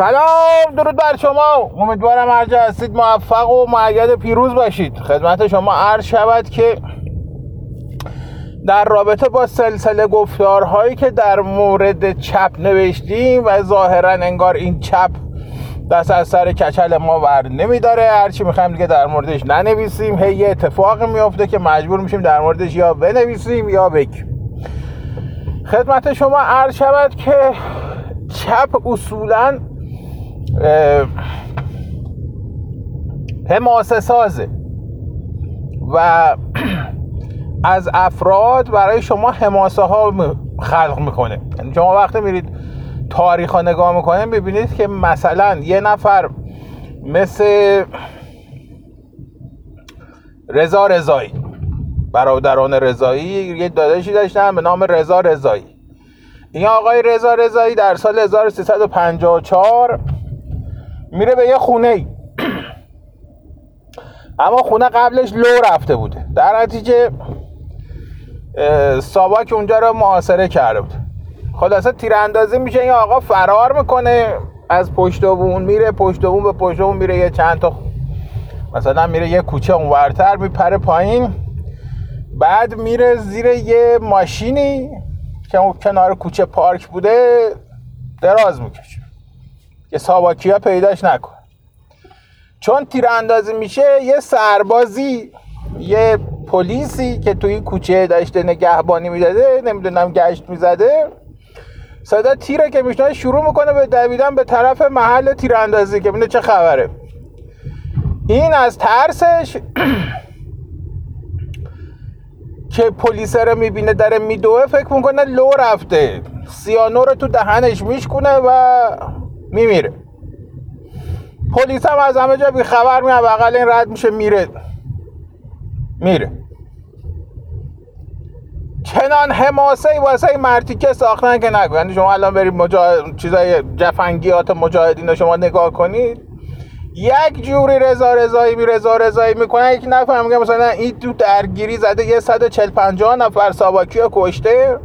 سلام درود بر شما. امیدوارم هر جا هستید موفق و معید پیروز باشید. خدمت شما عرض شود که در رابطه با سلسله گفتارهایی که در مورد چپ نوشتیم و ظاهرا انگار این چپ دست از سر کچل ما بر نمیداره. هرچی می‌خوایم دیگه در موردش ننویسیم. هی یه اتفاق میافته که مجبور میشیم در موردش یا بنویسیم یا بگیم. خدمت شما عرض شود که چپ اصولا حماسه سازه. و از افراد برای شما حماسه ها خلق می‌کنه. یعنی شما وقتی میرید تاریخ ها نگاه می‌کنه ببینید که مثلا یه نفر مثل رضا رضایی برادران رضایی یه داداشی داشتن به نام رضا رضایی. این آقای رضا رضایی در سال 1354 میره به یه خونه ای. اما خونه قبلش لو رفته بوده. در نتیجه ساواک اونجا رو محاصره کرده بود. خلاصه تیراندازی میشه این آقا فرار می‌کنه از پشت بون میره پشت بون به پشت بون میره یه چند تا مثلا میره یه کوچه اونورتر میپره پایین. بعد میره زیر یه ماشینی که اون کنار کوچه پارک بوده دراز می‌کشه. که ساواکیا پیداش نکن. چون تیراندازی میشه یه سربازی یه پلیسی که توی کوچه داشته نگهبانی می‌داده نمی‌دونم گشت می‌زده صدا تیره که میشنه شروع می‌کنه به دویدن به طرف محل تیراندازی که بینه چه خبره. این از ترسش که پلیس رو می‌بینه داره میدوه فکر می‌کنه لو رفته. سیانو رو تو دهنش میشکنه و میمیره. پلیس هم از همه جا بیخبر میاد بغل این رد میشه میره. میره. چنان حماسه واسه مرتیکه ساختن که نگو. یعنی شما الان برید مجاهد چیزای جفنگیات مجاهدین رو شما نگاه کنید. یک جوری رضا رضایی می رضا رضایی می‌کنه یک نفر میگه مثلا این تو درگیری زده یه 140 50 نفر ساواکی کشته.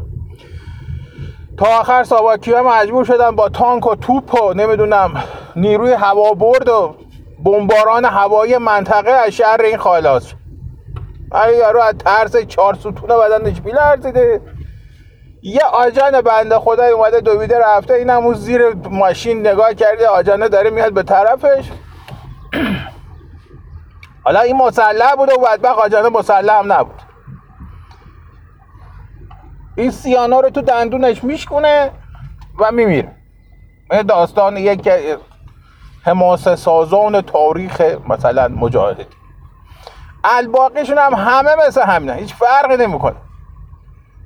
تا آخر ساواکی ها مجبور شدن با تانک و توپ و نمی‌دونم نیروی هوا برد و بمباران هوایی منطقه از شهر این خالاس برای یارو از ترس چهار ستون بدنش بیلرزیده یه آجان بنده خدای اومده دویده رفته این همون زیر ماشین نگاه کرده آجانه داره میاد به طرفش. حالا این مسلح بوده و بدبخ آجانه مسلح هم نبود. این سیانا رو تو دندونش میشکونه و میمیره. داستان یک حماسه سازان تاریخ مثلا مجاهدی الباقیشون هم همه مثل همینه هیچ فرقی نمی‌کنه.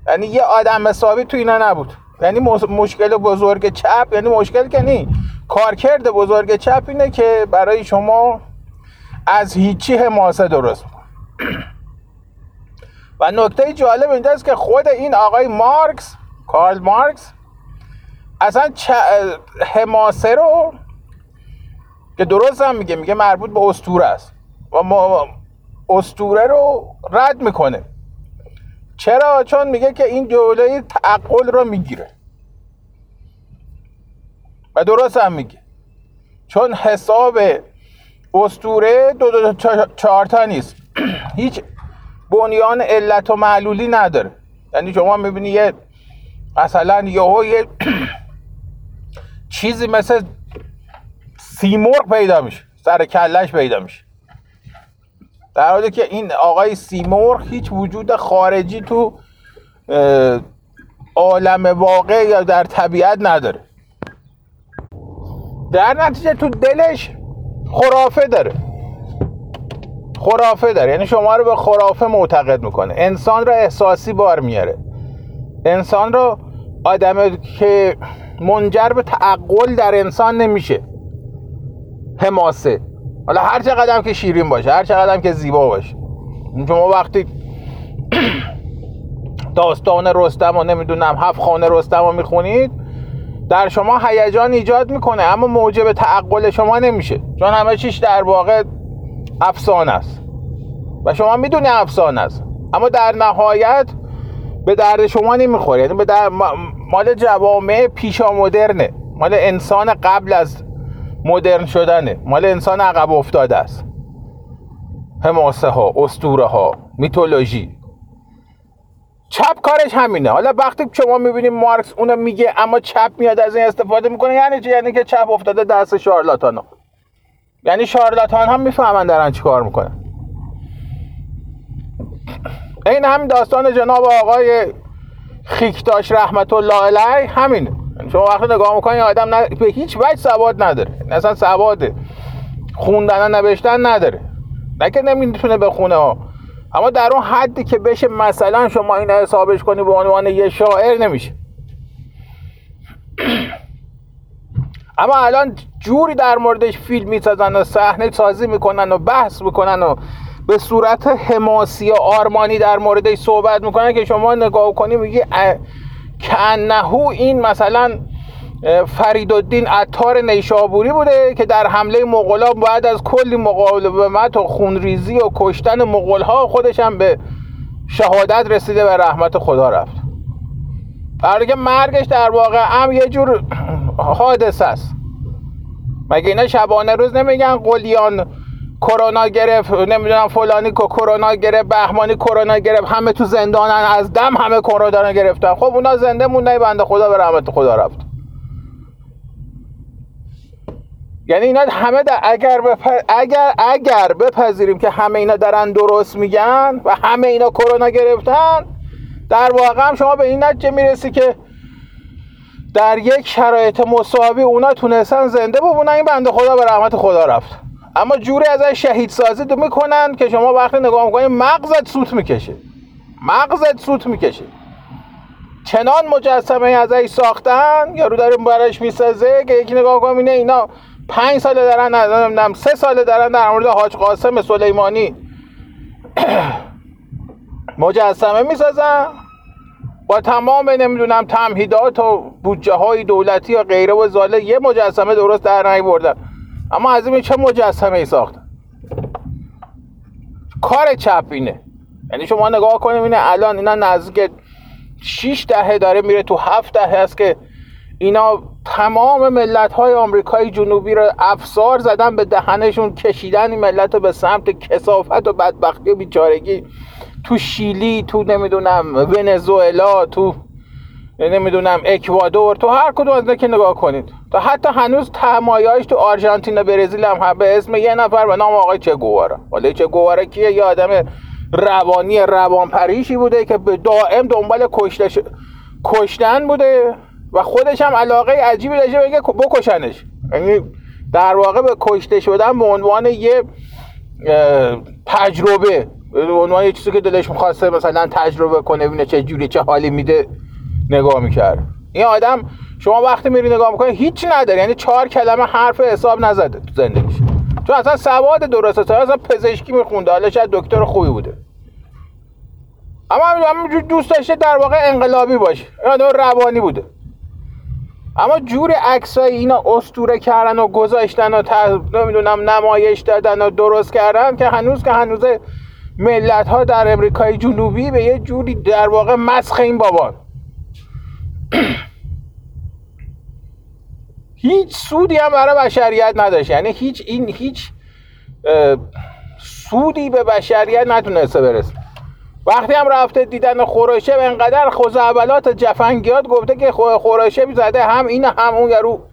یعنی یه آدم حسابی تو اینا نبود. یعنی مشکل بزرگ چپ یعنی مشکل که نی. کارکرد بزرگ چپ اینه که برای شما از هیچی حماسه درست و نکته جالب اینجاست که خود این آقای مارکس کارل مارکس اصلا چ... حماسه رو که درست هم میگه میگه مربوط به استوره است و ما استوره رو رد می‌کنه. چرا؟ چون میگه که این جلوی تعقل رو می‌گیره. و درست هم میگه. چون حساب استوره دو دو چهار تا نیست. هیچ بنیان علت و معلولی نداره. یعنی شما می‌بینی یه مثلا یهو یه چیزی مثل سیمرغ پیدا میشه سر کلش پیدا میشه. در حالی که این آقای سیمرغ هیچ وجود خارجی تو عالم واقع یا در طبیعت نداره. در نتیجه تو دلش خرافه داره. خرافه داره. یعنی شما رو به خرافه معتقد می‌کنه. انسان رو احساسی بار میاره. انسان رو آدم که منجر به تعقل در انسان نمیشه. حماسه. حالا هر چقدر که شیرین باشه هر چقدر که زیبا باشه. شما وقتی داستان رستم و نمی‌دونم هفت خانه رستم رو می‌خونید در شما هیجان ایجاد می‌کنه اما موجب تعقل شما نمیشه. چون همه چیش در واقع افسانه است. و شما می‌دونی افسانه است. اما در نهایت به درد شما نمی‌خوره. یعنی به در مال جوامع پیشا مدرنه. مال انسان قبل از مدرن شدنه. مال انسان عقب افتاده است. حماسه ها اسطوره ها میتولوژی. چپ کارش همینه. حالا وقتی شما می‌بینیم مارکس اونو میگه اما چپ میاد از این استفاده می‌کنه یعنی چی؟ یعنی که چپ افتاده دست شارلاتان ها یعنی شارلاتان هم می‌فهمن دارن چی کار می‌کنن. این همین داستان جناب آقای خیکتاش رحمت الله علیه یعنی شما وقتی نگاه می‌کنید آدم نه... به هیچ وجه سواد نداره. اصلا سواد خوندن نوشتن نداره. نه که نمی‌تونه بخونه ها. اما در اون حدی که بشه مثلا شما این حسابش کنی به عنوان یه شاعر نمیشه. اما الان جوری در موردش فیلم می‌سازن و صحنه سازی می‌کنن و بحث می‌کنن و به صورت حماسی و آرمانی در موردش صحبت می‌کنن که شما نگاه کنی میگی کنهو این مثلا فرید الدین عطار نیشابوری بوده که در حمله مغلا بعد از کلی مقاومت و خونریزی و کشتن مغول ها خودش هم به شهادت رسیده و رحمت خدا رفت. برای مرگش در واقع هم یه جور حادثه است. مگه اینا شبانه روز نمیگن قلیان کرونا گرفت نمی‌دونم فلانی که کرونا گرفت بهمانی کرونا گرفت همه تو زندانن از دم همه کرونا گرفتن. خب اونا زنده مونده بنده خدا به رحمت خدا رفت. یعنی اینا همه در اگر, اگر اگر بپذیریم که همه اینا دارن درست میگن و همه اینا کرونا گرفتن در واقع هم شما به این نتیجه می‌رسی که در یک شرایط مساوی اونا تونستن زنده بمونن. این بنده خدا به رحمت خدا رفت. اما جوری ازش شهید سازی می‌کنن که شما وقتی نگاه می‌کنید مغزت سوت می‌کشه. مغزت سوت می‌کشه. چنان مجسمه ازش ساختن یارو داره برش می‌سازه که یکی نگاه کنم اینه اینا پنج ساله دارن نمی‌دونم سه ساله دارن در مورد حاج قاسم سلیمانی مجسمه می‌سازن. با تمام نمی‌دونم تمهیدات و بودجه های دولتی و غیره و زاله یه مجسمه درست در بردن اما از این چه مجسمه ای ساختن کار چپ اینه. یعنی شما نگاه کنیم اینه الان اینا نزدیک 6 دهه داره میره تو هفت دهه است که اینا تمام ملت های آمریکای جنوبی رو افسار زدن به دهنشون کشیدن این ملت رو به سمت کسافت و بدبختی و بیچارگی. تو شیلی تو نمی‌دونم ونزوئلا تو نمی‌دونم اکوادور تو هر کدوم از که نگاه کنید. تا حتی هنوز تمایایش تو آرژانتین و برزیل هم به اسم یه نفر به نام آقای چه گوارا ولی چه گوارا کیه؟ یه آدم روانی روانپریشی بوده که به دائم دنبال کشتن بوده و خودش هم علاقه عجیبی داشته بگه بکشنش. یعنی در واقع به کشته شدن به عنوان یه تجربه. به عنوان یه چیزی که دلش می‌خواسته مثلا تجربه کنه ببینه چه جوری چه حالی میده نگاه می‌کرد. این آدم شما وقتی میری نگاه می‌کنی هیچی نداره. یعنی چهار کلمه حرف حساب نزده تو زندگیش. چون اصلا سواد درسته تا اصلا پزشکی میخونده حالا شاید دکتر خوبی بوده. اما همینجور دوست داشته در واقع انقلابی باشه. آدم روانی بوده. اما جور عکسای اینا استوره کردن و گذاشتن و نمی‌دونم نمایش دادن و درست کردن که هنوز که هنوز ملت ها در امریکای جنوبی به یه جوری در واقع مسخ این بابان هیچ سودی هم برای بشریت نداشت. یعنی هیچ این هیچ سودی به بشریت نتونسته برسه. وقتی هم رفته دیدن خوراشه انقدر خوزعبلات جفنگیات گفته که خوراشه زده هم این هم اون یارو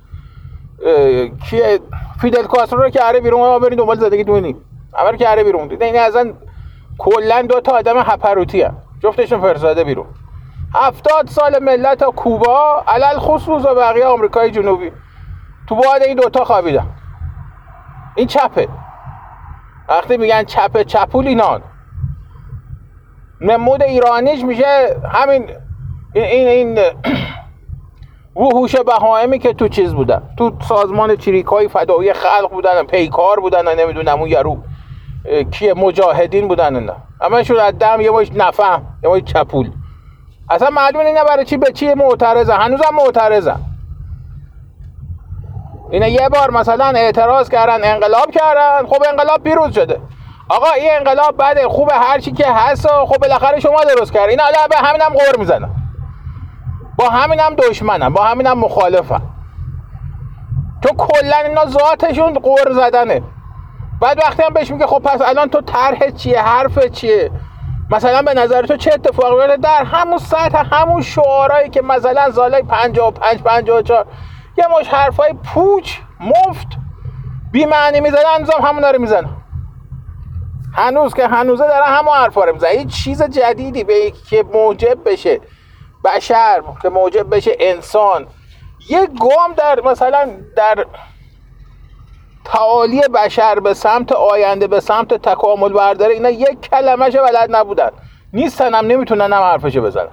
کیه؟ فیدل کاسترو رو که اره بیرون ما بریم دنبال زدگی دونی اول که اره بیرون. دیده این اصلا کلا دو تا آدم هپروتی هم جفتشون فرستاده بیرون هفتاد سال ملت کوبا علل خصوص و بقیه آمریکای جنوبی. تو بعد این دوتا خوابیدن. این چپه. وقتی میگن چپه چپول اینان نمود ایرانیش میشه همین این این وحوش بهائمی که تو چیز بودن. تو سازمان چریکای فدایی خلق بودن پیکار بودن نمی‌دونم اون یارو. کیه؟ مجاهدین بودن اینا. اما شون از دم یه باش نفهم یه باش چپول. اصلا معلوم اینا برای چی به چی معترضه هنوزم معترضه اینا یه بار مثلا اعتراض کردن انقلاب کردن. خب انقلاب پیروز شده. آقا این انقلاب بعد خوب هر چی که هست خب بالاخره شما درست کرد این حالا به همینم قور می‌زنن. با همینم دشمنم با همینم مخالفم چون کلا اینا ذاتشون قور زدنه. بعد وقتی هم بهش میگه خب پس الان تو طرح چیه؟ حرف چیه؟ مثلا به نظر تو چه اتفاقی میفته؟ در همون سطح همون شعارهایی که مثلا سالای 55 54 یه مش حرفای پوچ مفت بی معنی می‌زنن نظام همون رو می‌زنه. هنوز که هنوزه داره همون حرفا رو می‌زنه. هیچ چیز جدیدی به که موجب بشه بشر که موجب بشه انسان. یه گام در مثلا در تعالی بشر به سمت آینده به سمت تکامل برداره اینا یک کلمهش بلد نبودن. نیستن هم نمی‌تونن هم حرفشو بزنن.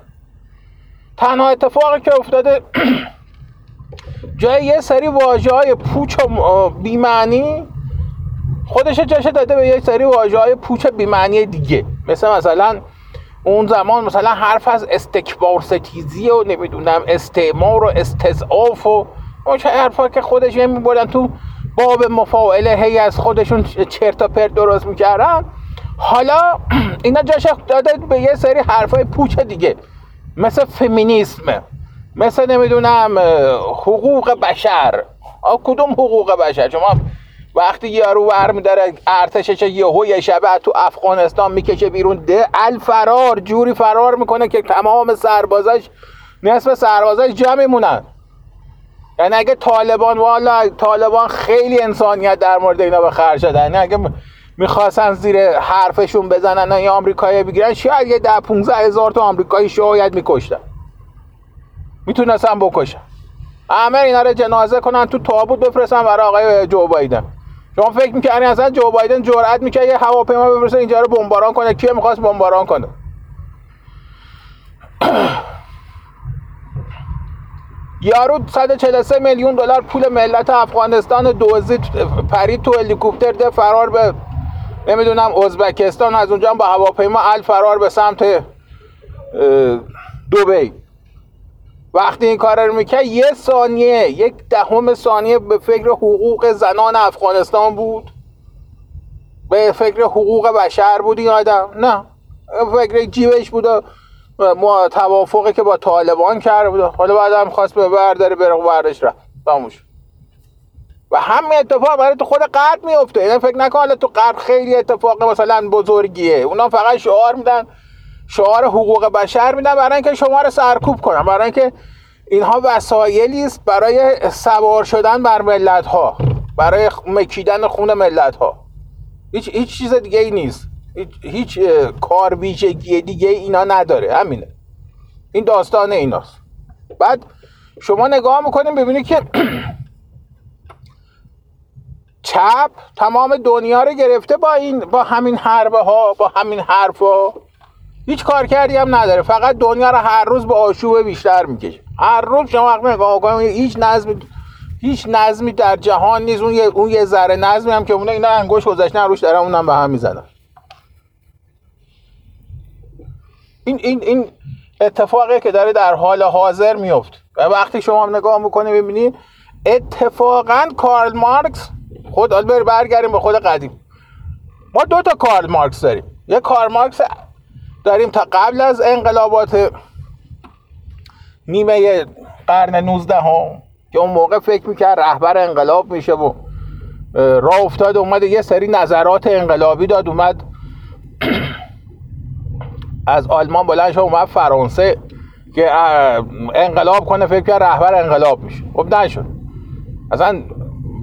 تنها اتفاقی که افتاده جای یه سری واجه های پوچ و بیمعنی خودش جاشه داده به یک سری واجه های پوچ بیمعنی دیگه. مثل مثلا اون زمان مثلا حرف از استکبار ستیزی و نمی‌دونم استعمار و استضعاف و اون حرفا که خودش میبردن تو باب مفاعله هی از خودشون چرت و پرت درست می‌کردن. حالا اینا جاش داده به یه سری حرفای پوچ دیگه. مثل فمینیسم مثل نمی‌دونم حقوق بشر. کدوم حقوق بشر؟ شما وقتی یارو ور میداره ارتشش یهو یه شبه تو افغانستان می‌کشه بیرون ده الفرار جوری فرار می‌کنه که تمام سربازاش نصف سربازاش جا میمونن. یعنی اگه طالبان والا طالبان خیلی انسانیت در مورد اینا به خرج دادن. یعنی اگه می‌خواستن زیر حرفشون بزنن یا آمریکایی بگیرن شاید یه ده 15 هزار تا آمریکایی شاید میکشتن. می‌تونستن بکشن. همه اینا رو جنازه کنن تو تابوت بفرستن برای آقای جو بایدن. شما فکر می‌کنی اصلا جو بایدن جرأت می‌کنه یه هواپیما بفرسته اینجا رو بمباران کنه؟ کیه می‌خواست بمباران کنه؟ یارو 143 میلیون دلار پول ملت افغانستان دوزی پرید تو هلیکوپتر ده فرار به نمی‌دونم ازبکستان از اونجا با هواپیما ال فرار به سمت دوبی. وقتی این کار رو می‌کرد یه ثانیه یک دهم ثانیه به فکر حقوق زنان افغانستان بود. به فکر حقوق بشر بود این آدم. نه فکر جیبش بود توافقی که با طالبان کرده بود. حالا بعد هم خواست به برداره بره بردش رفت. تموش و همین اتفاق برای تو خود غرب میفته یعنی فکر نکن حالا تو غرب خیلی اتفاق مثلا بزرگیه. اونا فقط شعار میدن شعار حقوق بشر میدن برای اینکه شما رو سرکوب کنن. برای اینکه اینها وسایلی است برای سوار شدن بر ملت ها برای مکیدن خون ملت ها هیچ هیچ چیز دیگه ای نیست. هیچ, کار ویژگی دیگه اینا نداره همینه. این داستان ایناست. بعد شما نگاه می‌کنیم ببینید که چپ تمام دنیا رو گرفته با این با همین حربه ها با همین حرف ها. هیچ کار کردی هم نداره فقط دنیا رو هر روز به آشوب بیشتر می‌کشه. هر روز شما وقت نگاه کنید هیچ نظمی هیچ نظمی در جهان نیست. اون یه اون یه ذره نظمی هم که اون اینا انگوش گذاشتن روش دارن اونم به هم می‌زنن. این این این اتفاقی که داره در حال حاضر میفت. و وقتی شما هم نگاه می‌کنی ببینید اتفاقا کارل مارکس خود حالا برگردیم به خود قدیم. ما دو تا کارل مارکس داریم. یه کارل مارکس داریم تا قبل از انقلابات نیمه قرن 19 ها که اون موقع فکر می‌کرد رهبر انقلاب میشه و راه افتاد اومد یه سری نظرات انقلابی داد اومد از آلمان بلند شد اومد فرانسه که انقلاب کنه فکر کرد رهبر انقلاب میشه. خب نشد. اصلا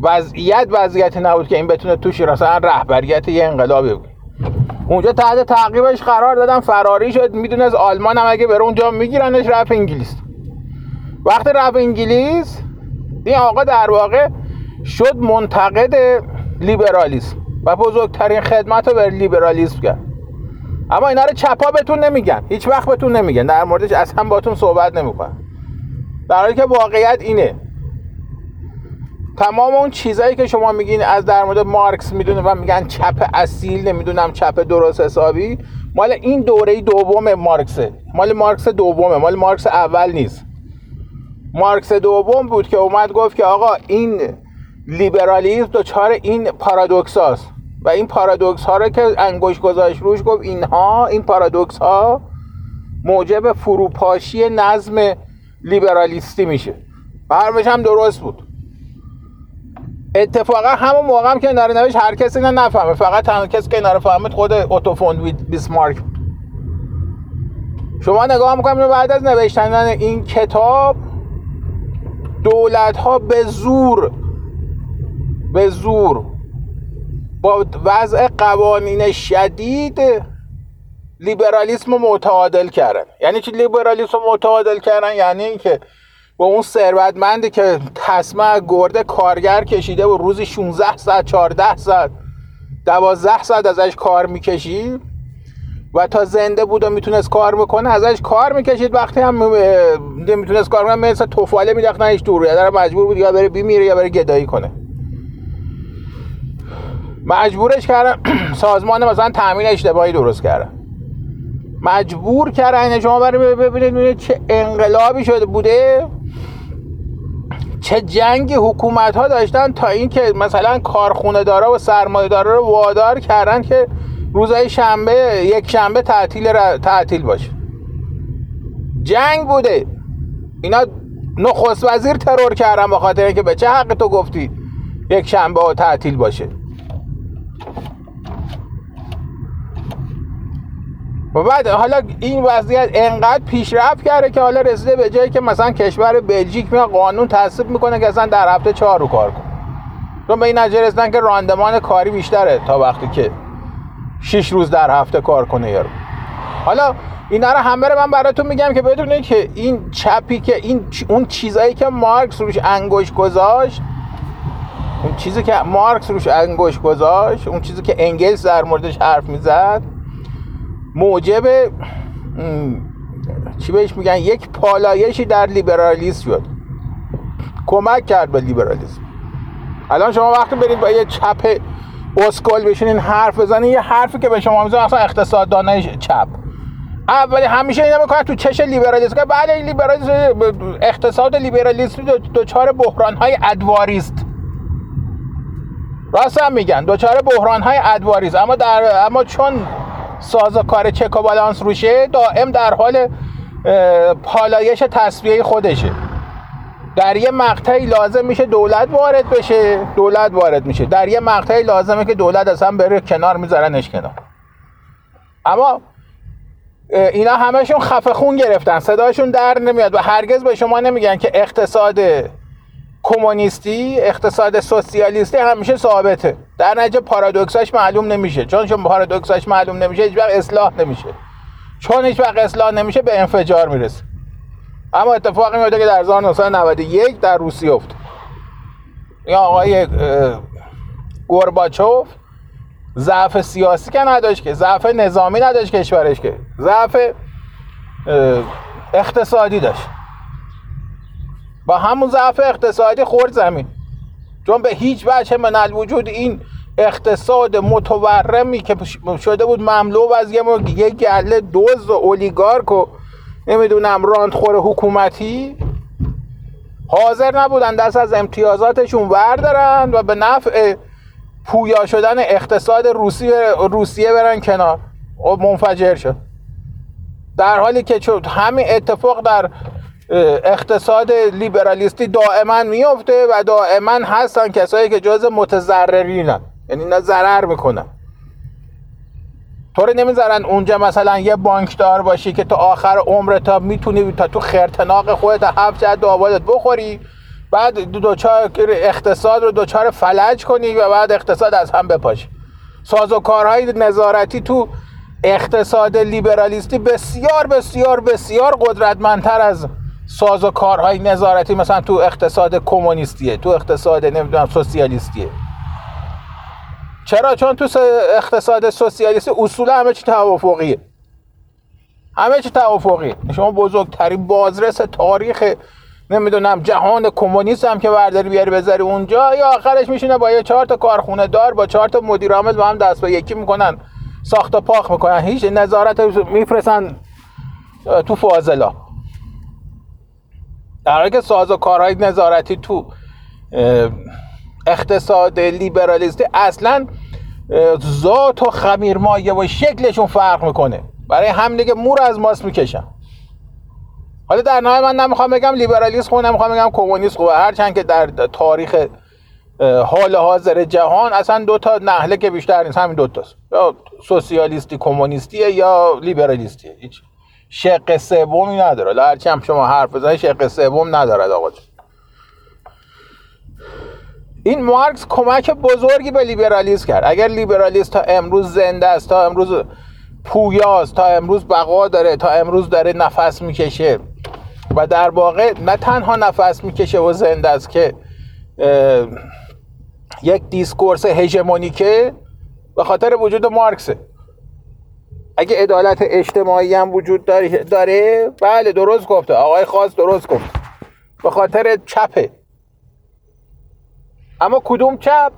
وضعیت وضعیتی نبود که این بتونه توش اصلا رهبریت یه انقلابی بود اونجا تحت تعقیبش قرار دادن فراری شد. می‌دونه از آلمان هم اگه بره اونجا میگیرنش رفت انگلیس. وقتی رفت انگلیس این آقا در واقع شد منتقد لیبرالیسم و بزرگترین خدمت رو به لیبرالیسم کرد. اما اینا رو چپا بهتون نمیگن. هیچ وقت بهتون نمیگن. در موردش اصلا باتون صحبت نمی‌کنن. در حالی که واقعیت اینه. تمام اون چیزایی که شما میگین از در مورد مارکس می‌دونه و میگن چپ اصیل نمی‌دونم چپ درست حسابی. مال این دوره دوم مارکسه. مال مارکس دومه. مال مارکس اول نیست. مارکس دوم بود که اومد گفت که آقا این لیبرالیسم دچار این پارادوکس هاست. و این پارادوکس ها رو که انگوش گذاشت روش گفت اینها این پارادوکس ها موجب فروپاشی نظم لیبرالیستی میشه. و حرفش هم درست بود. اتفاقا همون موقع هم که کنار نوشت هر کسی اینو نفهمه. فقط تنها کسی که اینا رو فهمید خود اوتوفون بیسمارک شما نگاه می‌کنم بعد از نوشتن این کتاب دولت ها به زور به زور با وضع قوانین شدید لیبرالیسم متعادل کردن. یعنی چی لیبرالیسم متعادل کردن؟ یعنی اینکه با اون ثروتمندی که تصمه گرده کارگر کشیده و روزی 16 ساعت 14 ساعت 12 ساعت ازش کار می‌کشید و تا زنده بود و می‌تونست کار بکنه ازش کار می‌کشید. وقتی هم می‌تونست کار کنه مثل توفاله میداختنش دور یا مجبور بود یا بره بیمیره یا بره گدایی کنه. مجبورش کردن سازمان مثلا تامین اجتماعی درست کردن مجبور کردن شما برای ببینید چه انقلابی شده بوده. چه جنگ حکومت ها داشتن تا اینکه مثلا کارخونه دارا و سرمایه دارا رو وادار کردن که روزهای شنبه یک شنبه تعطیل تعطیل باشه. جنگ بوده. اینا نخست وزیر ترور کردن به خاطر اینکه به چه حق تو گفتی یک شنبه تعطیل باشه. و بعد حالا این وضعیت انقدر پیشرفت کرده که حالا رسیده به جایی که مثلا کشور بلژیک میاد قانون تصویب می‌کنه که اصلا در هفته چهار رو کار کن چون به این که راندمان کاری بیشتره تا وقتی که شش روز در هفته کار کنه یارو. حالا اینا رو همه رو من براتون میگم که بدونید که این چپی که این اون چیزایی که مارکس روش انگوش گذاشت اون چیزی که مارکس روش انگوش گذاشت اون چیزی که انگلس در موردش حرف می‌زد موجب چی بهش میگن؟ یک پالایشی در لیبرالیسم شد. کمک کرد به لیبرالیسم. الان شما وقتی برید با یه چپ اسکل بشینین حرف بزنین یه حرفی که به شما می‌زنه اصلا اقتصاددانای چپ. اولی همیشه اینا می‌کنن تو چش لیبرالیسم. که بله لیبرالیسم اقتصاد لیبرالیسم دوچار بحران های ادواریست. راست هم میگن. دوچار بحران های ادواریست اما در اما چون کار چک و بالانس روشه دائم در حال پالایش تصویه خودشه. در یه مقطعی لازم میشه دولت وارد بشه. دولت وارد میشه. در یه مقطعی لازمه که دولت اصلا بره کنار میذارنش کنار. اما اینا همشون خفه خون گرفتن. صداشون در نمیاد و هرگز به شما نمیگن که اقتصاد کمونیستی اقتصاد سوسیالیستی همیشه ثابته. در نتیجه پارادوکساش معلوم نمیشه. چون چون پارادوکساش معلوم نمیشه هیچ وقت اصلاح نمیشه. چون هیچ وقت اصلاح نمیشه به انفجار می‌رسه. اما اتفاقی میفته که در 1991 در روسیه افت. یا آقای گورباچوف ضعف سیاسی که نداشت که ضعف نظامی نداشت کشورش که ضعف اقتصادی داشت. با همون ضعف اقتصادی خورد زمین. چون به هیچ وجه من الوجود این اقتصاد متورمی که شده بود مملو از یه, گله دوز و اولیگارک و نمی‌دونم راندخور حکومتی حاضر نبودن دست از امتیازاتشون وردارن و به نفع پویا شدن اقتصاد روسیه روسیه برن کنار. و منفجر شد. در حالی که همین اتفاق در اقتصاد لیبرالیستی دائما میفته و دائما هستن کسایی که جز متضررینن. یعنی نه ضرر می‌کنن. طور نمی‌ذارن اونجا مثلا یه بانکدار باشی که تا آخر عمر تا می‌تونی تا تو خرتناق خودت هفت جد آبادت بخوری بعد دوچار اقتصاد رو دوچار فلج کنی و بعد اقتصاد از هم بپاشی. سازوکارهای نظارتی تو اقتصاد لیبرالیستی بسیار بسیار بسیار قدرتمندتر از سازوکارهای نظارتی مثلا تو اقتصاد کمونیستیه تو اقتصاد نمی‌دونم سوسیالیستیه. چرا؟ چون تو اقتصاد سوسیالیستی اصولا همه چی توافقیه. همه چی توافقی شما بزرگترین بازرس تاریخ نمی‌دونم جهان کمونیست هم که برداری بیاری بذاری اونجا یا آخرش میشینه با یه چهار تا کارخونه دار با چهار تا مدیر عامل با هم دست به یکی می‌کنن ساخت و پاخ می‌کنن. هیچ نظارت میفرستن تو فاضلا. در حالی که ساز و کارهای نظارتی تو اقتصاد لیبرالیستی اصلا ذات و خمیرمایه و شکلشون فرق می‌کنه. برای هم دیگه مور از ماست می‌کشن. حالا در نهایت من نمی‌خوام بگم لیبرالیسم خوبه نمی‌خوام بگم کمونیسم خوبه هرچند که در تاریخ حال حاضر جهان اصلا دو تا نهله که بیشتر نیست. همین دو تاست. یا سوسیالیستی کمونیستیه یا لیبرالیستیه. هیچ. شق سومی نداره. هرچی هم شما حرف بزنید شق سوم ندارد آقا این مارکس کمک بزرگی به لیبرالیسم کرد. اگر لیبرالیسم تا امروز زنده است تا امروز پویاست تا امروز بقا داره تا امروز داره نفس می‌کشه و در واقع نه تنها نفس می‌کشه و زنده است که یک دیسکورس هژمونیکه به خاطر وجود مارکسه. اگه عدالت اجتماعی هم وجود داره بله درست گفته. آقای خاص درست گفت. به خاطر چپه. اما کدوم چپ؟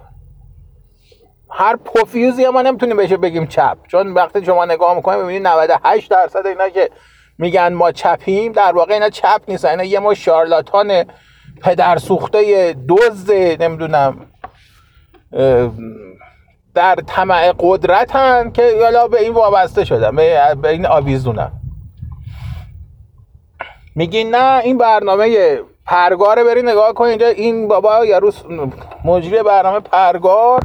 هر پوفیوزی ما نمی‌تونیم بهش بگیم چپ. چون وقتی شما نگاه می‌کنید ببینید 98 درصد اینا که میگن ما چپیم در واقع اینا چپ نیستن. اینا یه ما شارلاتان پدر سوخته دزد نمی‌دونم در طمع قدرتن که حالا به این وابسته شدن به این آویزونن میگین نه این برنامه پرگاره بری نگاه کن اینجا این بابا یا روز مجری برنامه پرگار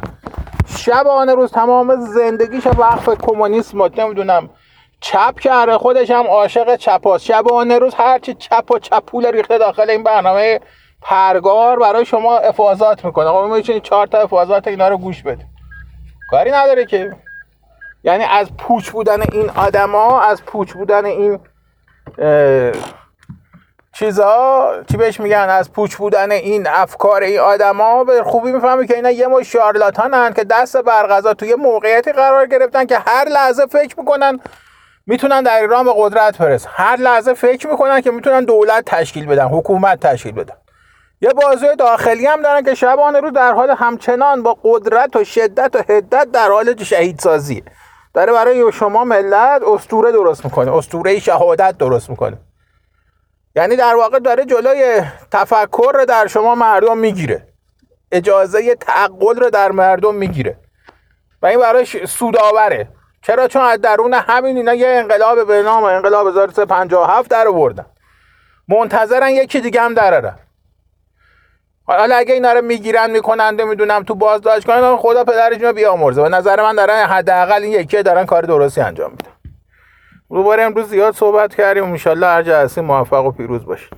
شبانه روز تمام زندگیش وقف کمونیسم نمی‌دونم چپ کرده خودش هم عاشق چپاست شبانه روز هرچی چپ و چپول ریخته داخل این برنامه پرگار برای شما افاظات می‌کنه. خب می‌تونید چهار تا افاظات اینا رو گوش بده کاری نداره که. یعنی از پوچ بودن این آدما از پوچ بودن این چیزا چی بهش میگن؟ از پوچ بودن این افکار این آدما به خوبی می‌فهمی که اینا یه مو شارلاتانن که دست برغذا توی موقعیتی قرار گرفتن که هر لحظه فکر می‌کنن می‌تونن در ایران به قدرت برسن. هر لحظه فکر می‌کنن که می‌تونن دولت تشکیل بدن حکومت تشکیل بدن. یه بازی داخلی هم دارن که شبانه رو در حال همچنان با قدرت و شدت و حدت در حال شهید سازی داره برای شما ملت استوره درست می‌کنه استوره شهادت درست می‌کنه. یعنی در واقع داره جلوی تفکر رو در شما مردم می‌گیره. اجازه تعقل رو در مردم می‌گیره. و این برای سودآوره چرا؟ چون از درون همین اینا یه انقلاب به نام انقلاب 1357 در آوردن. منتظرن یکی دیگه هم درارن حالا اگه اینا رو می‌گیرن می‌کنن می‌دونم تو بازداشت کنن خدا پدرش بیامرزه. به نظر من دارن حداقل این یکی دارن کار درستی انجام میدن. دوباره امروز زیاد صحبت کردیم. انشالله هر جلسه موفق و پیروز باشید